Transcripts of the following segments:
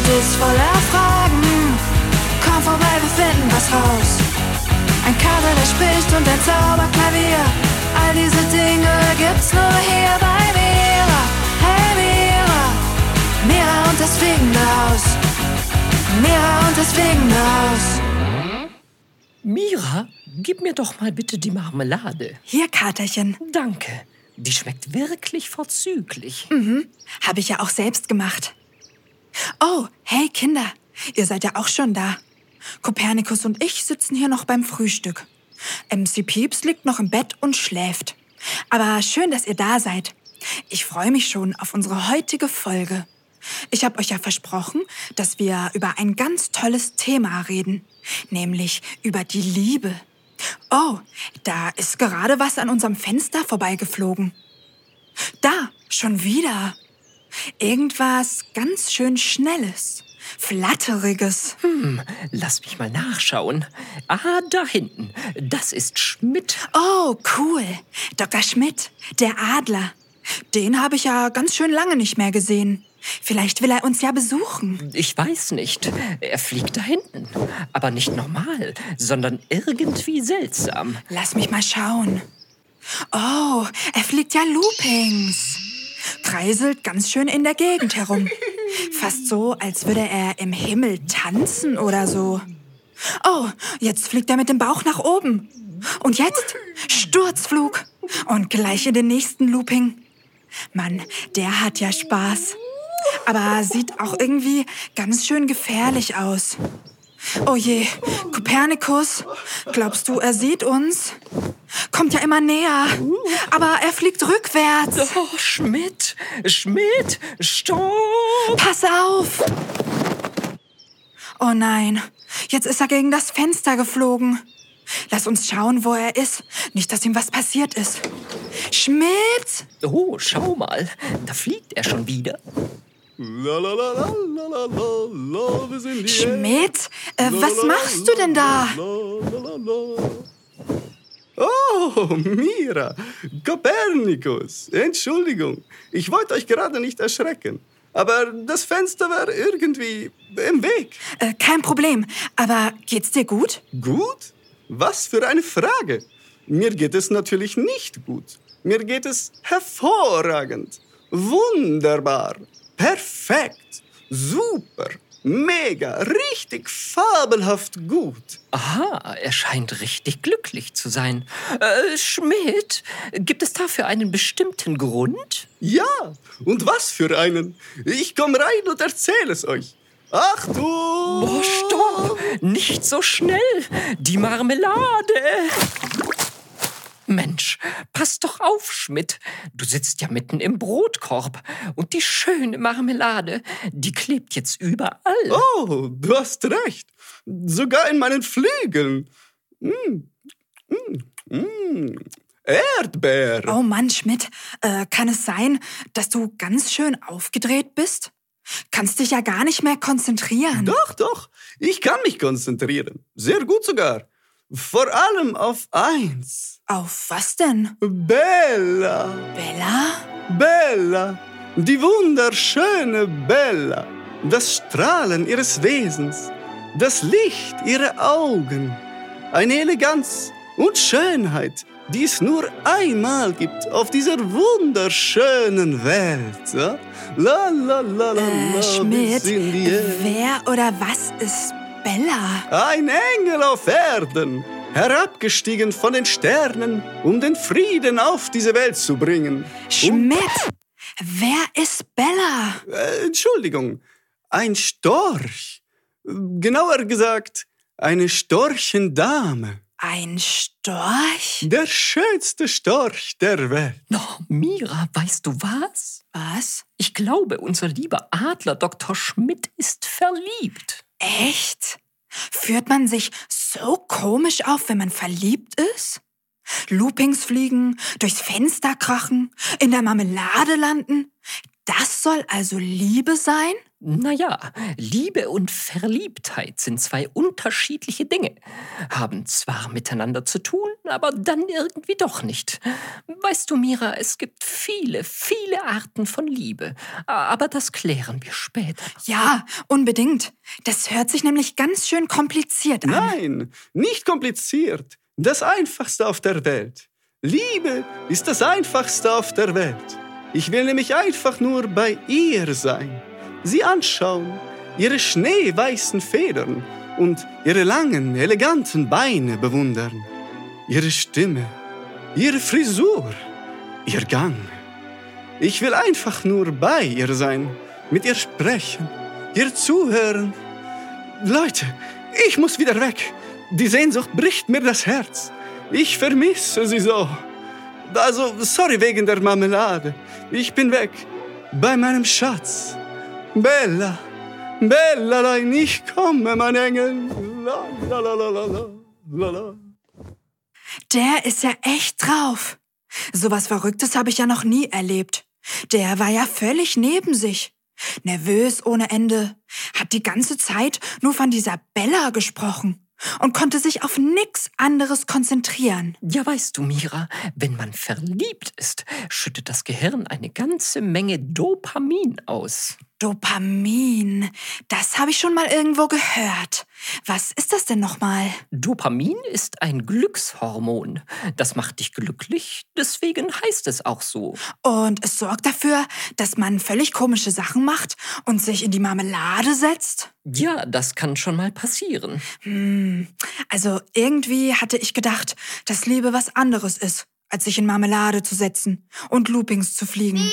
Welt ist voller Fragen. Komm vorbei, wir finden was raus. Ein Kater, der spricht und ein Zauberklavier. All diese Dinge gibt's nur hier bei Mira. Hey Mira, Mira und das fliegende Haus. Mira und das fliegende Haus. Mira, gib mir doch mal bitte die Marmelade. Hier, Katerchen. Danke. Die schmeckt wirklich vorzüglich. Habe ich ja auch selbst gemacht. Oh, hey Kinder, ihr seid ja auch schon da. Kopernikus und ich sitzen hier noch beim Frühstück. MC Pieps liegt noch im Bett und schläft. Aber schön, dass ihr da seid. Ich freue mich schon auf unsere heutige Folge. Ich habe euch ja versprochen, dass wir über ein ganz tolles Thema reden, nämlich über die Liebe. Oh, da ist gerade was an unserem Fenster vorbeigeflogen. Da, schon wieder. Irgendwas ganz schön Schnelles, Flatteriges. Lass mich mal nachschauen. Ah, da hinten. Das ist Schmidt. Oh, cool. Dr. Schmidt, der Adler. Den habe ich ja ganz schön lange nicht mehr gesehen. Vielleicht will er uns ja besuchen. Ich weiß nicht. Er fliegt da hinten. Aber nicht normal, sondern irgendwie seltsam. Lass mich mal schauen. Oh, er fliegt ja Loopings. Kreiselt ganz schön in der Gegend herum. Fast so, als würde er im Himmel tanzen oder so. Oh, jetzt fliegt er mit dem Bauch nach oben. Und jetzt Sturzflug. Und gleich in den nächsten Looping. Mann, der hat ja Spaß. Aber sieht auch irgendwie ganz schön gefährlich aus. Oh je, Kopernikus, glaubst du, er sieht uns? Kommt ja immer näher. Aber er fliegt rückwärts. Oh, Schmidt, Schmidt, stopp! Pass auf! Oh nein, jetzt ist er gegen das Fenster geflogen. Lass uns schauen, wo er ist. Nicht, dass ihm was passiert ist. Schmidt! Oh, schau mal, da fliegt er schon wieder. Schmidt, äh, was machst du denn da? Oh, Mira, Kopernikus, Entschuldigung, ich wollte euch gerade nicht erschrecken. Aber das Fenster war irgendwie im Weg. Äh, kein Problem. Aber geht's dir gut? Gut? Was für eine Frage. Mir geht es natürlich nicht gut. Mir geht es hervorragend. Wunderbar. Perfekt. Super. Mega. Richtig fabelhaft gut. Aha, er scheint richtig glücklich zu sein. Äh, Schmidt, gibt es dafür einen bestimmten Grund? Ja, und was für einen. Ich komme rein und erzähle es euch. Achtung! Oh, stopp! Nicht so schnell! Die Marmelade! Mensch, pass doch auf, Schmidt. Du sitzt ja mitten im Brotkorb. Und die schöne Marmelade, die klebt jetzt überall. Oh, du hast recht. Sogar in meinen Flügeln. Mm, mm, mm. Erdbeer. Oh Mann, Schmidt, äh, kann es sein, dass du ganz schön aufgedreht bist? Kannst dich ja gar nicht mehr konzentrieren. Doch, doch. Ich kann mich konzentrieren. Sehr gut sogar. Vor allem auf eins. Auf was denn? Bella. Bella? Bella. Die wunderschöne Bella. Das Strahlen ihres Wesens. Das Licht ihrer Augen. Eine Eleganz und Schönheit, die es nur einmal gibt auf dieser wunderschönen Welt. La la la la Äh, la. Schmidt, wer oder was ist Bella? Ein Engel auf Erden, herabgestiegen von den Sternen, um den Frieden auf diese Welt zu bringen. Schmidt, wer ist Bella? Äh, Entschuldigung, ein Storch. Genauer gesagt, eine Storchendame. Ein Storch? Der schönste Storch der Welt. No, Mira, weißt du was? Was? Ich glaube, unser lieber Adler Dr. Schmidt ist verliebt. Echt? Führt man sich so komisch auf, wenn man verliebt ist? Loopings fliegen, durchs Fenster krachen, in der Marmelade landen? Das soll also Liebe sein? Naja, Liebe und Verliebtheit sind zwei unterschiedliche Dinge, haben zwar miteinander zu tun, aber dann irgendwie doch nicht. Weißt du, Mira, es gibt viele, viele Arten von Liebe, aber das klären wir später. Ja, unbedingt. Das hört sich nämlich ganz schön kompliziert an. Nein, nicht kompliziert. Das Einfachste auf der Welt. Liebe ist das Einfachste auf der Welt. Ich will nämlich einfach nur bei ihr sein sie anschauen, ihre schneeweißen Federn und ihre langen, eleganten Beine bewundern, ihre Stimme, ihre Frisur, ihr Gang. Ich will einfach nur bei ihr sein, mit ihr sprechen, ihr zuhören. Leute, ich muss wieder weg. Die Sehnsucht bricht mir das Herz. Ich vermisse sie so. Also, sorry wegen der Marmelade. Ich bin weg. Bei meinem Schatz. Bella, Bella, nein, ich komme, mein Engel. La, la, la, la, la, la, la. Der ist ja echt drauf. Sowas Verrücktes habe ich ja noch nie erlebt. Der war ja völlig neben sich. Nervös ohne Ende. Hat die ganze Zeit nur von dieser Bella gesprochen und konnte sich auf nix anderes konzentrieren. Ja, weißt du, Mira, wenn man verliebt ist, schüttet das Gehirn eine ganze Menge Dopamin aus. Dopamin, das habe ich schon mal irgendwo gehört. Was ist das denn nochmal? Dopamin ist ein Glückshormon. Das macht dich glücklich, deswegen heißt es auch so. Und es sorgt dafür, dass man völlig komische Sachen macht und sich in die Marmelade setzt? Ja, das kann schon mal passieren. Hm, also irgendwie hatte ich gedacht, dass Liebe was anderes ist, als sich in Marmelade zu setzen und Loopings zu fliegen.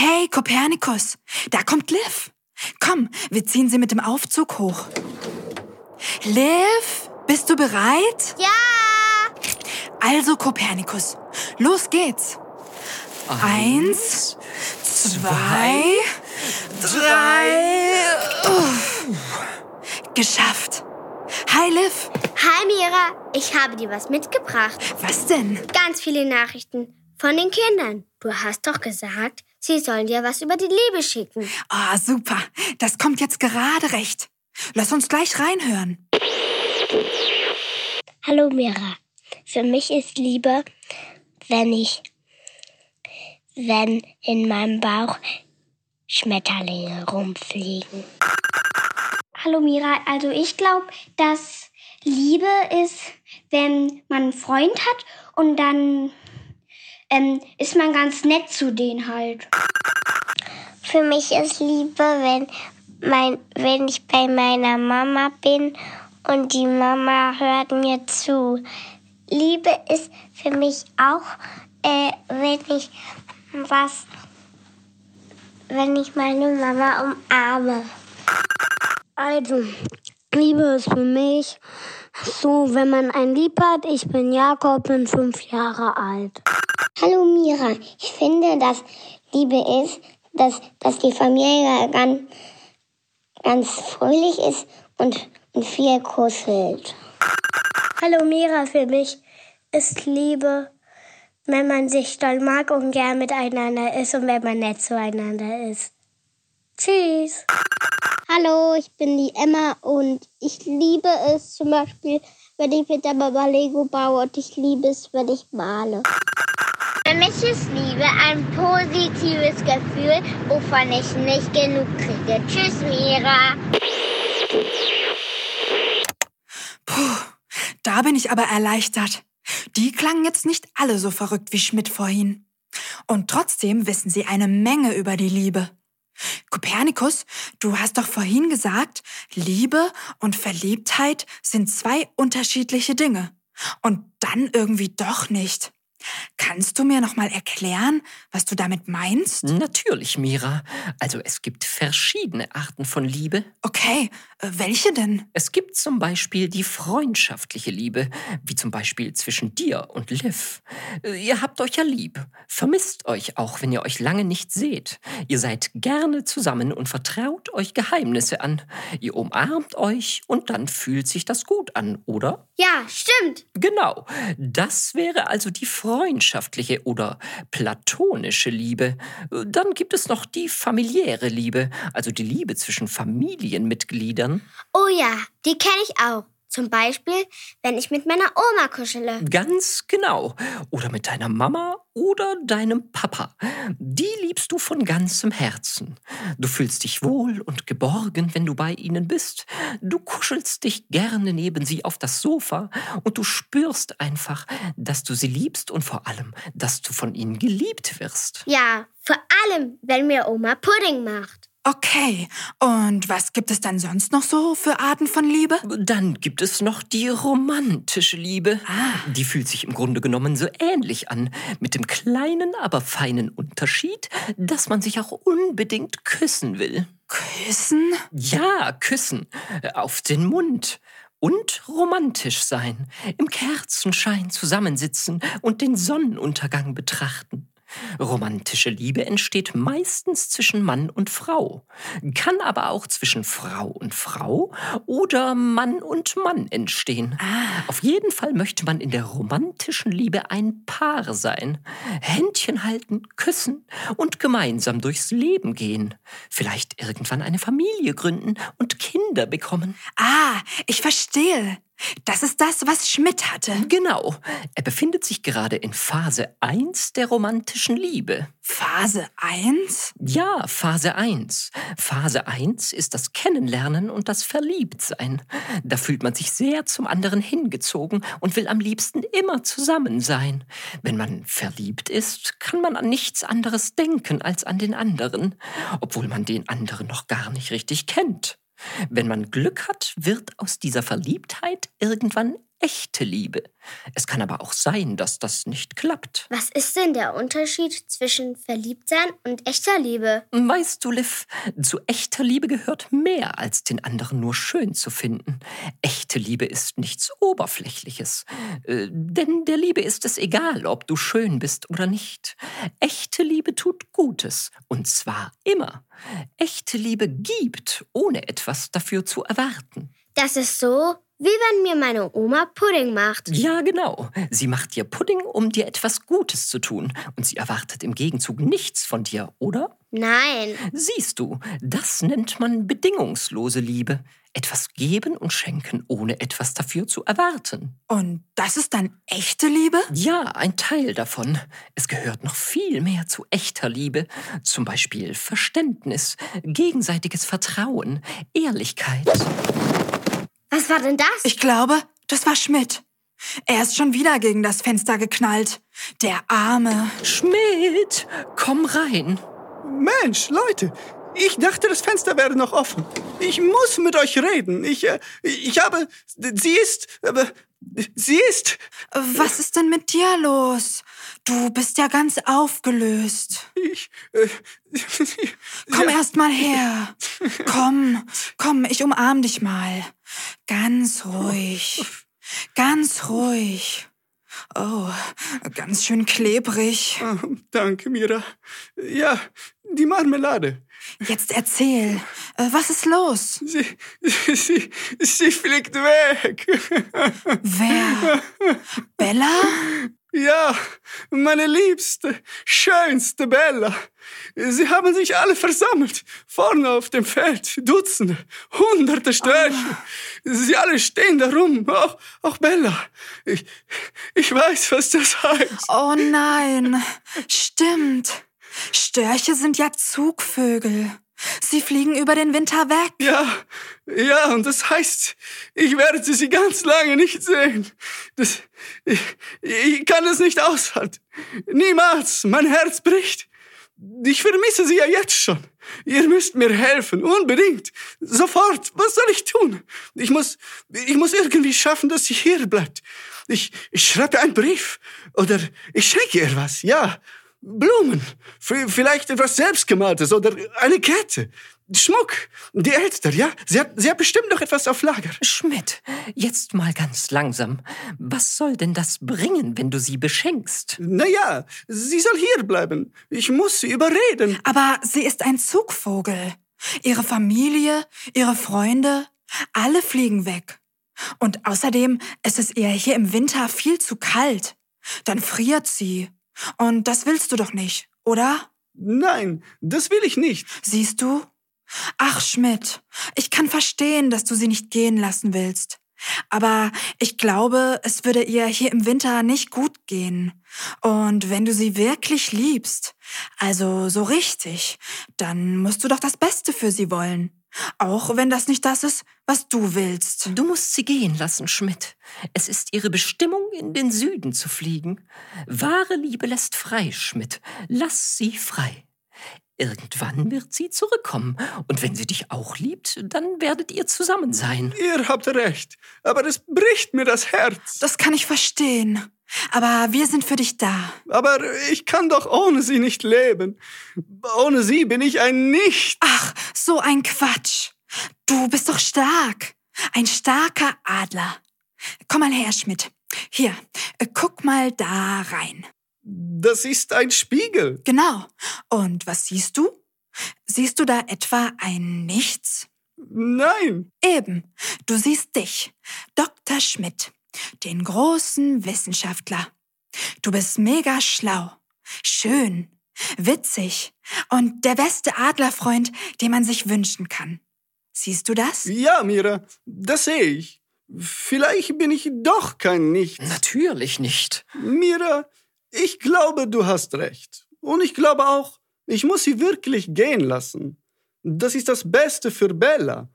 Hey, Kopernikus, da kommt Liv. Komm, wir ziehen sie mit dem Aufzug hoch. Liv, bist du bereit? Ja, Also, Kopernikus, los geht's. Eins, zwei, drei. Uff. Geschafft. Hi, Liv. hi Mira, ich habe dir was mitgebracht. Was denn? Ganz viele Nachrichten von den Kindern. Du hast doch gesagt, sie sollen dir was über die Liebe schicken. Ah, super. Das kommt jetzt gerade recht. Lass uns gleich reinhören. Hallo Mira. Für mich ist Liebe, wenn ich, wenn in meinem Bauch Schmetterlinge rumfliegen. Hallo Mira, also ich glaube, dass Liebe ist, wenn man einen Freund hat und dann ähm, ist man ganz nett zu denen halt. Für mich ist Liebe, wenn, mein, wenn ich bei meiner Mama bin und die Mama hört mir zu. Liebe ist für mich auch, äh, wenn ich was, wenn ich meine Mama umarme. Also, Liebe ist für mich so, wenn man ein Lieb hat. Ich bin Jakob, bin fünf Jahre alt. Hallo Mira, ich finde, dass Liebe ist, dass, dass die Familie ganz, ganz fröhlich ist und, und viel kuschelt. Hallo Mira, für mich ist Liebe, wenn man sich doll mag und gern miteinander ist und wenn man nett zueinander ist. Tschüss. Hallo, ich bin die Emma und ich liebe es zum Beispiel, wenn ich mit der Mama Lego baue und ich liebe es, wenn ich male. Für mich ist Liebe ein positives Gefühl, wovon ich nicht genug kriege. Tschüss, Mira. Puh, da bin ich aber erleichtert. Die klangen jetzt nicht alle so verrückt wie Schmidt vorhin. Und trotzdem wissen sie eine Menge über die Liebe. Kopernikus, du hast doch vorhin gesagt, Liebe und Verliebtheit sind zwei unterschiedliche Dinge. Und dann irgendwie doch nicht. Kannst du mir noch mal erklären, was du damit meinst? Natürlich, Mira. Also es gibt verschiedene Arten von Liebe. Okay, äh, welche denn? Es gibt zum Beispiel die freundschaftliche Liebe, wie zum Beispiel zwischen dir und Liv. Äh, Ihr habt euch ja lieb, vermisst euch auch, wenn ihr euch lange nicht seht. Ihr seid gerne zusammen und vertraut euch Geheimnisse an. Ihr umarmt euch und dann fühlt sich das gut an, oder? Ja, stimmt. Genau, das wäre also die freundschaftliche freundschaftliche oder platonische Liebe. Dann gibt es noch die familiäre Liebe, also die Liebe zwischen Familienmitgliedern. Oh ja, die kenne ich auch. Zum Beispiel, wenn ich mit meiner Oma kuschele. Ganz genau. Oder mit deiner Mama oder deinem Papa. Die liebst du von ganzem Herzen. Du fühlst dich wohl und geborgen, wenn du bei ihnen bist. Du kuschelst dich gerne neben sie auf das Sofa und du spürst einfach, dass du sie liebst und vor allem, dass du von ihnen geliebt wirst. Ja, vor allem, wenn mir Oma Pudding macht. Okay, und was gibt es dann sonst noch so für Arten von Liebe? Dann gibt es noch die romantische Liebe. Ah. Die fühlt sich im Grunde genommen so ähnlich an, mit dem kleinen, aber feinen Unterschied, dass man sich auch unbedingt küssen will. Küssen? Ja, küssen. Auf den Mund. Und romantisch sein, im Kerzenschein zusammensitzen und den Sonnenuntergang betrachten. Romantische Liebe entsteht meistens zwischen Mann und Frau, kann aber auch zwischen Frau und Frau oder Mann und Mann entstehen. Auf jeden Fall möchte man in der romantischen Liebe ein Paar sein, Händchen halten, küssen und gemeinsam durchs Leben gehen, vielleicht irgendwann eine Familie gründen und Kinder bekommen. Ah, ich verstehe. Das ist das, was Schmidt hatte. Genau, er befindet sich gerade in Phase 1 der romantischen Liebe. Phase 1? Ja, Phase 1. Phase 1 ist das Kennenlernen und das Verliebtsein. Da fühlt man sich sehr zum anderen hingezogen und will am liebsten immer zusammen sein. Wenn man verliebt ist, kann man an nichts anderes denken als an den anderen, obwohl man den anderen noch gar nicht richtig kennt. Wenn man Glück hat, wird aus dieser Verliebtheit irgendwann echte Liebe. Es kann aber auch sein, dass das nicht klappt. Was ist denn der Unterschied zwischen Verliebtsein und echter Liebe? Weißt du, Liv, zu echter Liebe gehört mehr als den anderen nur schön zu finden. Echte Liebe ist nichts Oberflächliches. Äh, denn der Liebe ist es egal, ob du schön bist oder nicht. Echte Liebe tut Gutes. Und zwar immer. Echte Liebe gibt, ohne etwas dafür zu erwarten. Das ist so, wie wenn mir meine Oma Pudding macht. Ja, genau. Sie macht dir Pudding, um dir etwas Gutes zu tun. Und sie erwartet im Gegenzug nichts von dir, oder? Nein. Siehst du, das nennt man bedingungslose Liebe. Etwas geben und schenken, ohne etwas dafür zu erwarten. Und das ist dann echte Liebe? Ja, ein Teil davon. Es gehört noch viel mehr zu echter Liebe. Zum Beispiel Verständnis, gegenseitiges Vertrauen, Ehrlichkeit. Was war denn das? Ich glaube, das war Schmidt. Er ist schon wieder gegen das Fenster geknallt. Der Arme. Schmidt, komm rein. Mensch, Leute, ich dachte, das Fenster wäre noch offen. Ich muss mit euch reden. Ich, äh, ich habe, sie ist, aber sie ist. Was ist denn mit dir los? Du bist ja ganz aufgelöst. Ich, äh, Komm ja, erst mal her. Komm, komm, ich umarm dich mal. Ganz ruhig. Ganz ruhig. Oh, ganz schön klebrig. ah, danke, Mira. Ja, die Marmelade. Jetzt erzähl, äh, was ist los? Sie, sie, sie fliegt weg. Wer? Bella? Ja, meine liebste, schönste Bella. Sie haben sich alle versammelt, vorne auf dem Feld, Dutzende, hunderte Störche. Sie alle stehen da rum, auch, auch Bella. Ich, ich weiß, was das heißt. Oh nein, stimmt. Störche sind ja Zugvögel. Sie fliegen über den Winter weg. Ja, ja, und das heißt, ich werde sie ganz lange nicht sehen. Das, ich, ich kann es nicht aushalten. Niemals, mein Herz bricht. Ich vermisse sie ja jetzt schon. Ihr müsst mir helfen, unbedingt. Sofort. Was soll ich tun? Ich muss, ich muss irgendwie schaffen, dass sie hier bleibt. Ich, ich schreibe einen Brief. Oder ich schenke ihr was, ja. Blumen. Vielleicht etwas Selbstgemaltes oder eine Kette. Schmuck. Die Elster, ja? Sie hat, sie hat bestimmt noch etwas auf Lager. Schmidt, jetzt mal ganz langsam. Was soll denn das bringen, wenn du sie beschenkst? Naja, sie soll hier bleiben. Ich muss sie überreden. Aber sie ist ein Zugvogel. Ihre Familie, ihre Freunde, alle fliegen weg. Und außerdem ist es ihr hier im Winter viel zu kalt. Dann friert sie. Und das willst du doch nicht, oder? Nein, das will ich nicht. Siehst du? Ach, Schmidt, ich kann verstehen, dass du sie nicht gehen lassen willst. Aber ich glaube, es würde ihr hier im Winter nicht gut gehen. Und wenn du sie wirklich liebst, also so richtig, dann musst du doch das Beste für sie wollen. Auch wenn das nicht das ist, was du willst. Du musst sie gehen lassen, Schmidt. Es ist ihre Bestimmung, in den Süden zu fliegen. Wahre Liebe lässt frei, Schmidt. Lass sie frei. Irgendwann wird sie zurückkommen. Und wenn sie dich auch liebt, dann werdet ihr zusammen sein. Ihr habt recht, aber es bricht mir das Herz. Das kann ich verstehen. Aber wir sind für dich da. Aber ich kann doch ohne sie nicht leben. Ohne sie bin ich ein Nicht. Ach, so ein Quatsch. Du bist doch stark. Ein starker Adler. Komm mal her, Schmidt. Hier, äh, guck mal da rein. Das ist ein Spiegel. Genau. Und was siehst du? Siehst du da etwa ein Nichts? Nein. Eben. Du siehst dich, Dr. Schmidt, den großen Wissenschaftler. Du bist mega schlau, schön, witzig und der beste Adlerfreund, den man sich wünschen kann. Siehst du das? Ja, Mira, das sehe ich. Vielleicht bin ich doch kein Nichts. Natürlich nicht. Mira, ich glaube, du hast recht. Und ich glaube auch, ich muss sie wirklich gehen lassen. Das ist das Beste für Bella.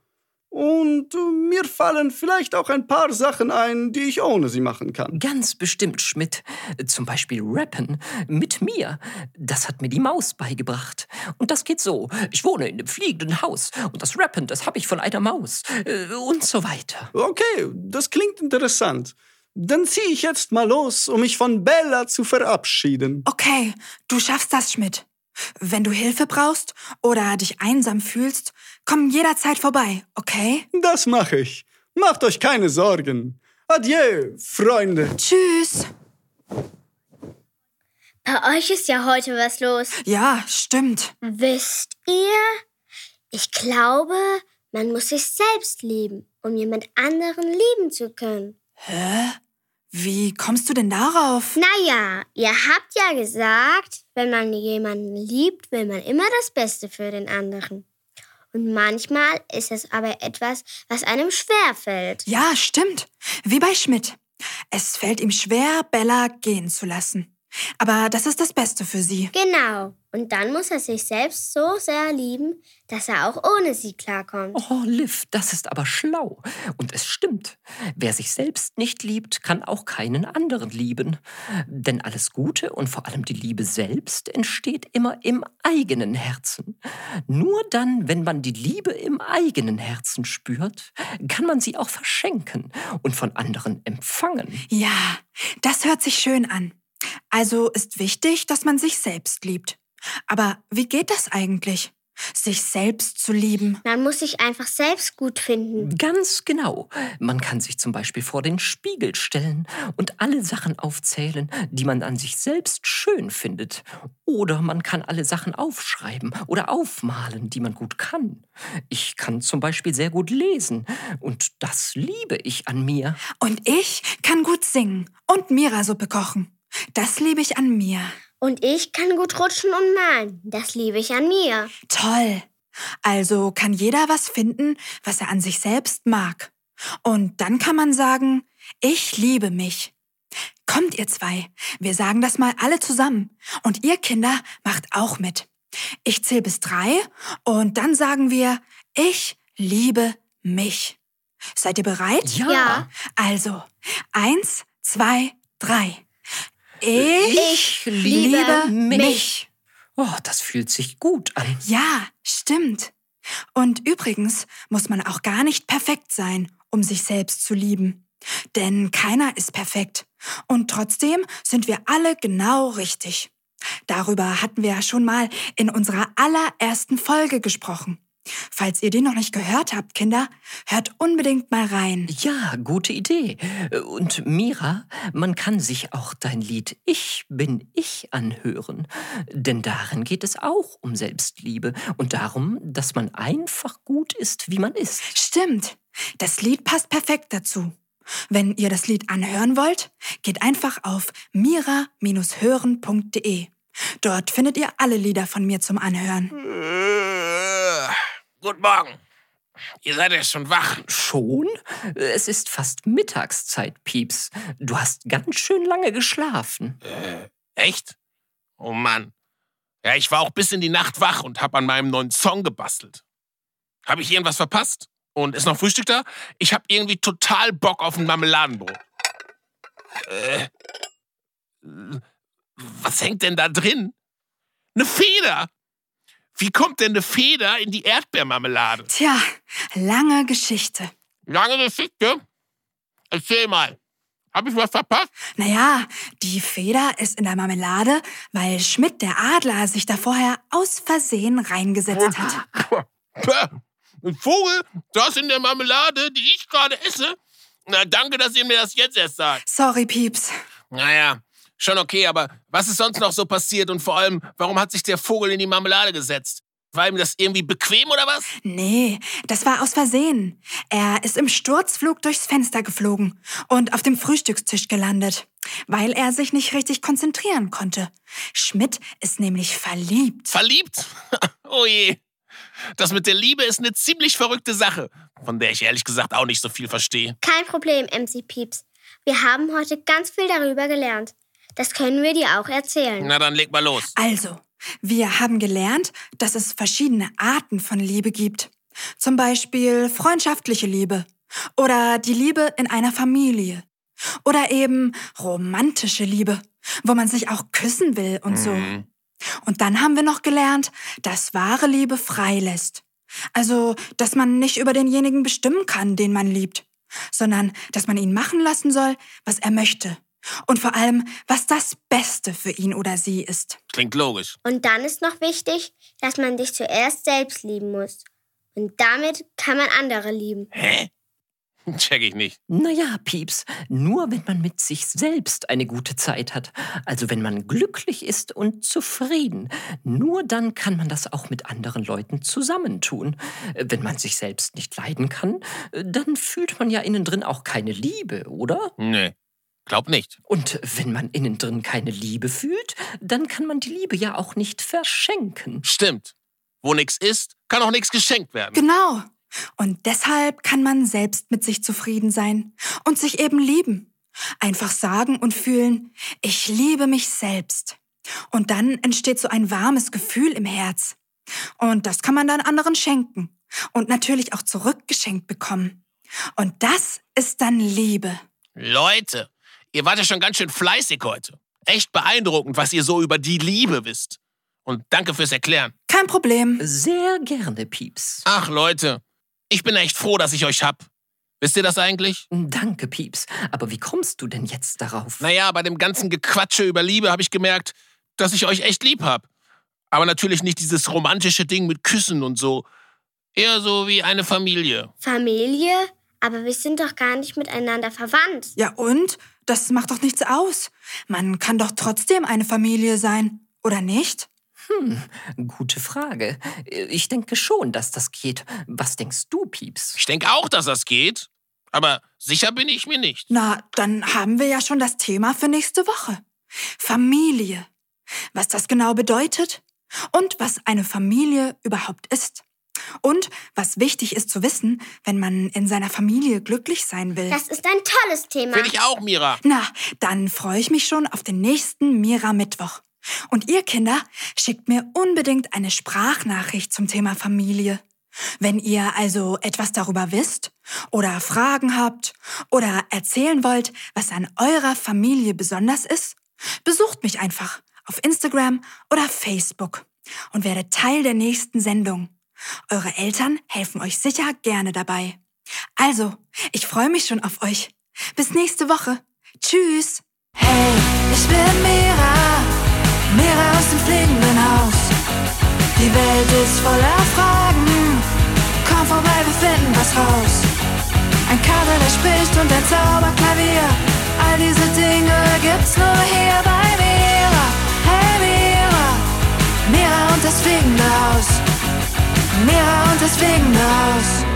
Und äh, mir fallen vielleicht auch ein paar Sachen ein, die ich ohne sie machen kann. Ganz bestimmt, Schmidt. Zum Beispiel rappen. Mit mir. Das hat mir die Maus beigebracht. Und das geht so. Ich wohne in einem fliegenden Haus. Und das Rappen, das habe ich von einer Maus. Äh, Und so weiter. Okay, das klingt interessant. Dann ziehe ich jetzt mal los, um mich von Bella zu verabschieden. Okay, du schaffst das, Schmidt. Wenn du Hilfe brauchst oder dich einsam fühlst, komm jederzeit vorbei, okay? Das mache ich. Macht euch keine Sorgen. Adieu, Freunde. Tschüss. Bei euch ist ja heute was los. Ja, stimmt. Wisst ihr? Ich glaube, man muss sich selbst lieben, um jemand anderen lieben zu können. Hä? Wie kommst du denn darauf? Naja, ihr habt ja gesagt, wenn man jemanden liebt, will man immer das Beste für den anderen. Und manchmal ist es aber etwas, was einem schwer fällt. Ja, stimmt. Wie bei Schmidt. Es fällt ihm schwer, Bella gehen zu lassen. Aber das ist das Beste für sie. Genau. Und dann muss er sich selbst so sehr lieben, dass er auch ohne sie klarkommt. Oh, Liv, das ist aber schlau. Und es stimmt. Wer sich selbst nicht liebt, kann auch keinen anderen lieben. Denn alles Gute und vor allem die Liebe selbst entsteht immer im eigenen Herzen. Nur dann, wenn man die Liebe im eigenen Herzen spürt, kann man sie auch verschenken und von anderen empfangen. Ja, das hört sich schön an. Also ist wichtig, dass man sich selbst liebt. Aber wie geht das eigentlich? Sich selbst zu lieben? Man muss sich einfach selbst gut finden. Ganz genau. Man kann sich zum Beispiel vor den Spiegel stellen und alle Sachen aufzählen, die man an sich selbst schön findet. Oder man kann alle Sachen aufschreiben oder aufmalen, die man gut kann. Ich kann zum Beispiel sehr gut lesen und das liebe ich an mir. Und ich kann gut singen und Mira-Suppe kochen. Das liebe ich an mir. Und ich kann gut rutschen und malen. Das liebe ich an mir. Toll. Also kann jeder was finden, was er an sich selbst mag. Und dann kann man sagen, ich liebe mich. Kommt ihr zwei, wir sagen das mal alle zusammen. Und ihr Kinder macht auch mit. Ich zähle bis drei und dann sagen wir, ich liebe mich. Seid ihr bereit? Ja. Ja. Also, eins, zwei, drei. Ich Ich, liebe mich. mich. Oh, das fühlt sich gut an. Ja, stimmt. Und übrigens muss man auch gar nicht perfekt sein, um sich selbst zu lieben. Denn keiner ist perfekt. Und trotzdem sind wir alle genau richtig. Darüber hatten wir ja schon mal in unserer allerersten Folge gesprochen. Falls ihr die noch nicht gehört habt, Kinder, hört unbedingt mal rein. Ja, gute Idee. Und Mira, man kann sich auch dein Lied Ich bin ich anhören. Denn darin geht es auch um Selbstliebe und darum, dass man einfach gut ist, wie man ist. Stimmt. Das Lied passt perfekt dazu. Wenn ihr das Lied anhören wollt, geht einfach auf mira-hören.de. Dort findet ihr alle Lieder von mir zum Anhören. Guten Morgen. Ihr seid ja schon wach. Schon? Es ist fast Mittagszeit, Pieps. Du hast ganz schön lange geschlafen. Äh, echt? Oh Mann. Ja, ich war auch bis in die Nacht wach und hab an meinem neuen Song gebastelt. Habe ich irgendwas verpasst? Und ist noch Frühstück da? Ich hab irgendwie total Bock auf ein Marmeladenbrot. Äh, was hängt denn da drin? Eine Feder! Wie kommt denn eine Feder in die Erdbeermarmelade? Tja, lange Geschichte. Lange Geschichte? Erzähl mal. Hab ich was verpasst? Naja, die Feder ist in der Marmelade, weil Schmidt der Adler sich da vorher aus Versehen reingesetzt hat. Ein Vogel, das in der Marmelade, die ich gerade esse? Na, danke, dass ihr mir das jetzt erst sagt. Sorry, Pieps. Naja, schon okay, aber was ist sonst noch so passiert und vor allem, warum hat sich der Vogel in die Marmelade gesetzt? War ihm das irgendwie bequem oder was? Nee, das war aus Versehen. Er ist im Sturzflug durchs Fenster geflogen und auf dem Frühstückstisch gelandet, weil er sich nicht richtig konzentrieren konnte. Schmidt ist nämlich verliebt. Verliebt? oh je. Das mit der Liebe ist eine ziemlich verrückte Sache, von der ich ehrlich gesagt auch nicht so viel verstehe. Kein Problem, MC Pieps. Wir haben heute ganz viel darüber gelernt. Das können wir dir auch erzählen. Na dann leg mal los. Also, wir haben gelernt, dass es verschiedene Arten von Liebe gibt. Zum Beispiel freundschaftliche Liebe oder die Liebe in einer Familie oder eben romantische Liebe, wo man sich auch küssen will und so. Mhm. Und dann haben wir noch gelernt, dass wahre Liebe frei lässt. Also, dass man nicht über denjenigen bestimmen kann, den man liebt, sondern dass man ihn machen lassen soll, was er möchte. Und vor allem, was das Beste für ihn oder sie ist. Klingt logisch. Und dann ist noch wichtig, dass man sich zuerst selbst lieben muss. Und damit kann man andere lieben. Hä? Check ich nicht. Naja, Pieps, nur wenn man mit sich selbst eine gute Zeit hat, also wenn man glücklich ist und zufrieden, nur dann kann man das auch mit anderen Leuten zusammentun. Wenn man sich selbst nicht leiden kann, dann fühlt man ja innen drin auch keine Liebe, oder? Nee. Glaub nicht. Und wenn man innen drin keine Liebe fühlt, dann kann man die Liebe ja auch nicht verschenken. Stimmt. Wo nix ist, kann auch nix geschenkt werden. Genau. Und deshalb kann man selbst mit sich zufrieden sein und sich eben lieben. Einfach sagen und fühlen, ich liebe mich selbst. Und dann entsteht so ein warmes Gefühl im Herz. Und das kann man dann anderen schenken und natürlich auch zurückgeschenkt bekommen. Und das ist dann Liebe. Leute, ihr wart ja schon ganz schön fleißig heute. Echt beeindruckend, was ihr so über die Liebe wisst. Und danke fürs Erklären. Kein Problem. Sehr gerne, Pieps. Ach, Leute, ich bin echt froh, dass ich euch hab. Wisst ihr das eigentlich? Danke, Pieps. Aber wie kommst du denn jetzt darauf? Naja, bei dem ganzen Gequatsche über Liebe habe ich gemerkt, dass ich euch echt lieb hab. Aber natürlich nicht dieses romantische Ding mit Küssen und so. Eher so wie eine Familie. Familie? Aber wir sind doch gar nicht miteinander verwandt. Ja und? Das macht doch nichts aus. Man kann doch trotzdem eine Familie sein, oder nicht? Hm, gute Frage. Ich denke schon, dass das geht. Was denkst du, Pieps? Ich denke auch, dass das geht. Aber sicher bin ich mir nicht. Na, dann haben wir ja schon das Thema für nächste Woche. Familie. Was das genau bedeutet und was eine Familie überhaupt ist. Und was wichtig ist zu wissen, wenn man in seiner Familie glücklich sein will. Das ist ein tolles Thema. Finde ich auch, Mira. Na, dann freue ich mich schon auf den nächsten Mira-Mittwoch. Und ihr Kinder, schickt mir unbedingt eine Sprachnachricht zum Thema Familie. Wenn ihr also etwas darüber wisst oder Fragen habt oder erzählen wollt, was an eurer Familie besonders ist, besucht mich einfach auf Instagram oder Facebook und werdet Teil der nächsten Sendung. Eure Eltern helfen euch sicher gerne dabei. Also, ich freue mich schon auf euch. Bis nächste Woche. Tschüss. Hey, ich bin Mira, Mira aus dem fliegenden Haus. Die Welt ist voller Fragen. Komm vorbei, wir finden was raus. Ein Kabel, der spricht und ein Zauberklavier. All diese Dinge gibt's nur hier bei Mira. Hey Mira, Mira und das fliegende Haus mir und deswegen aus.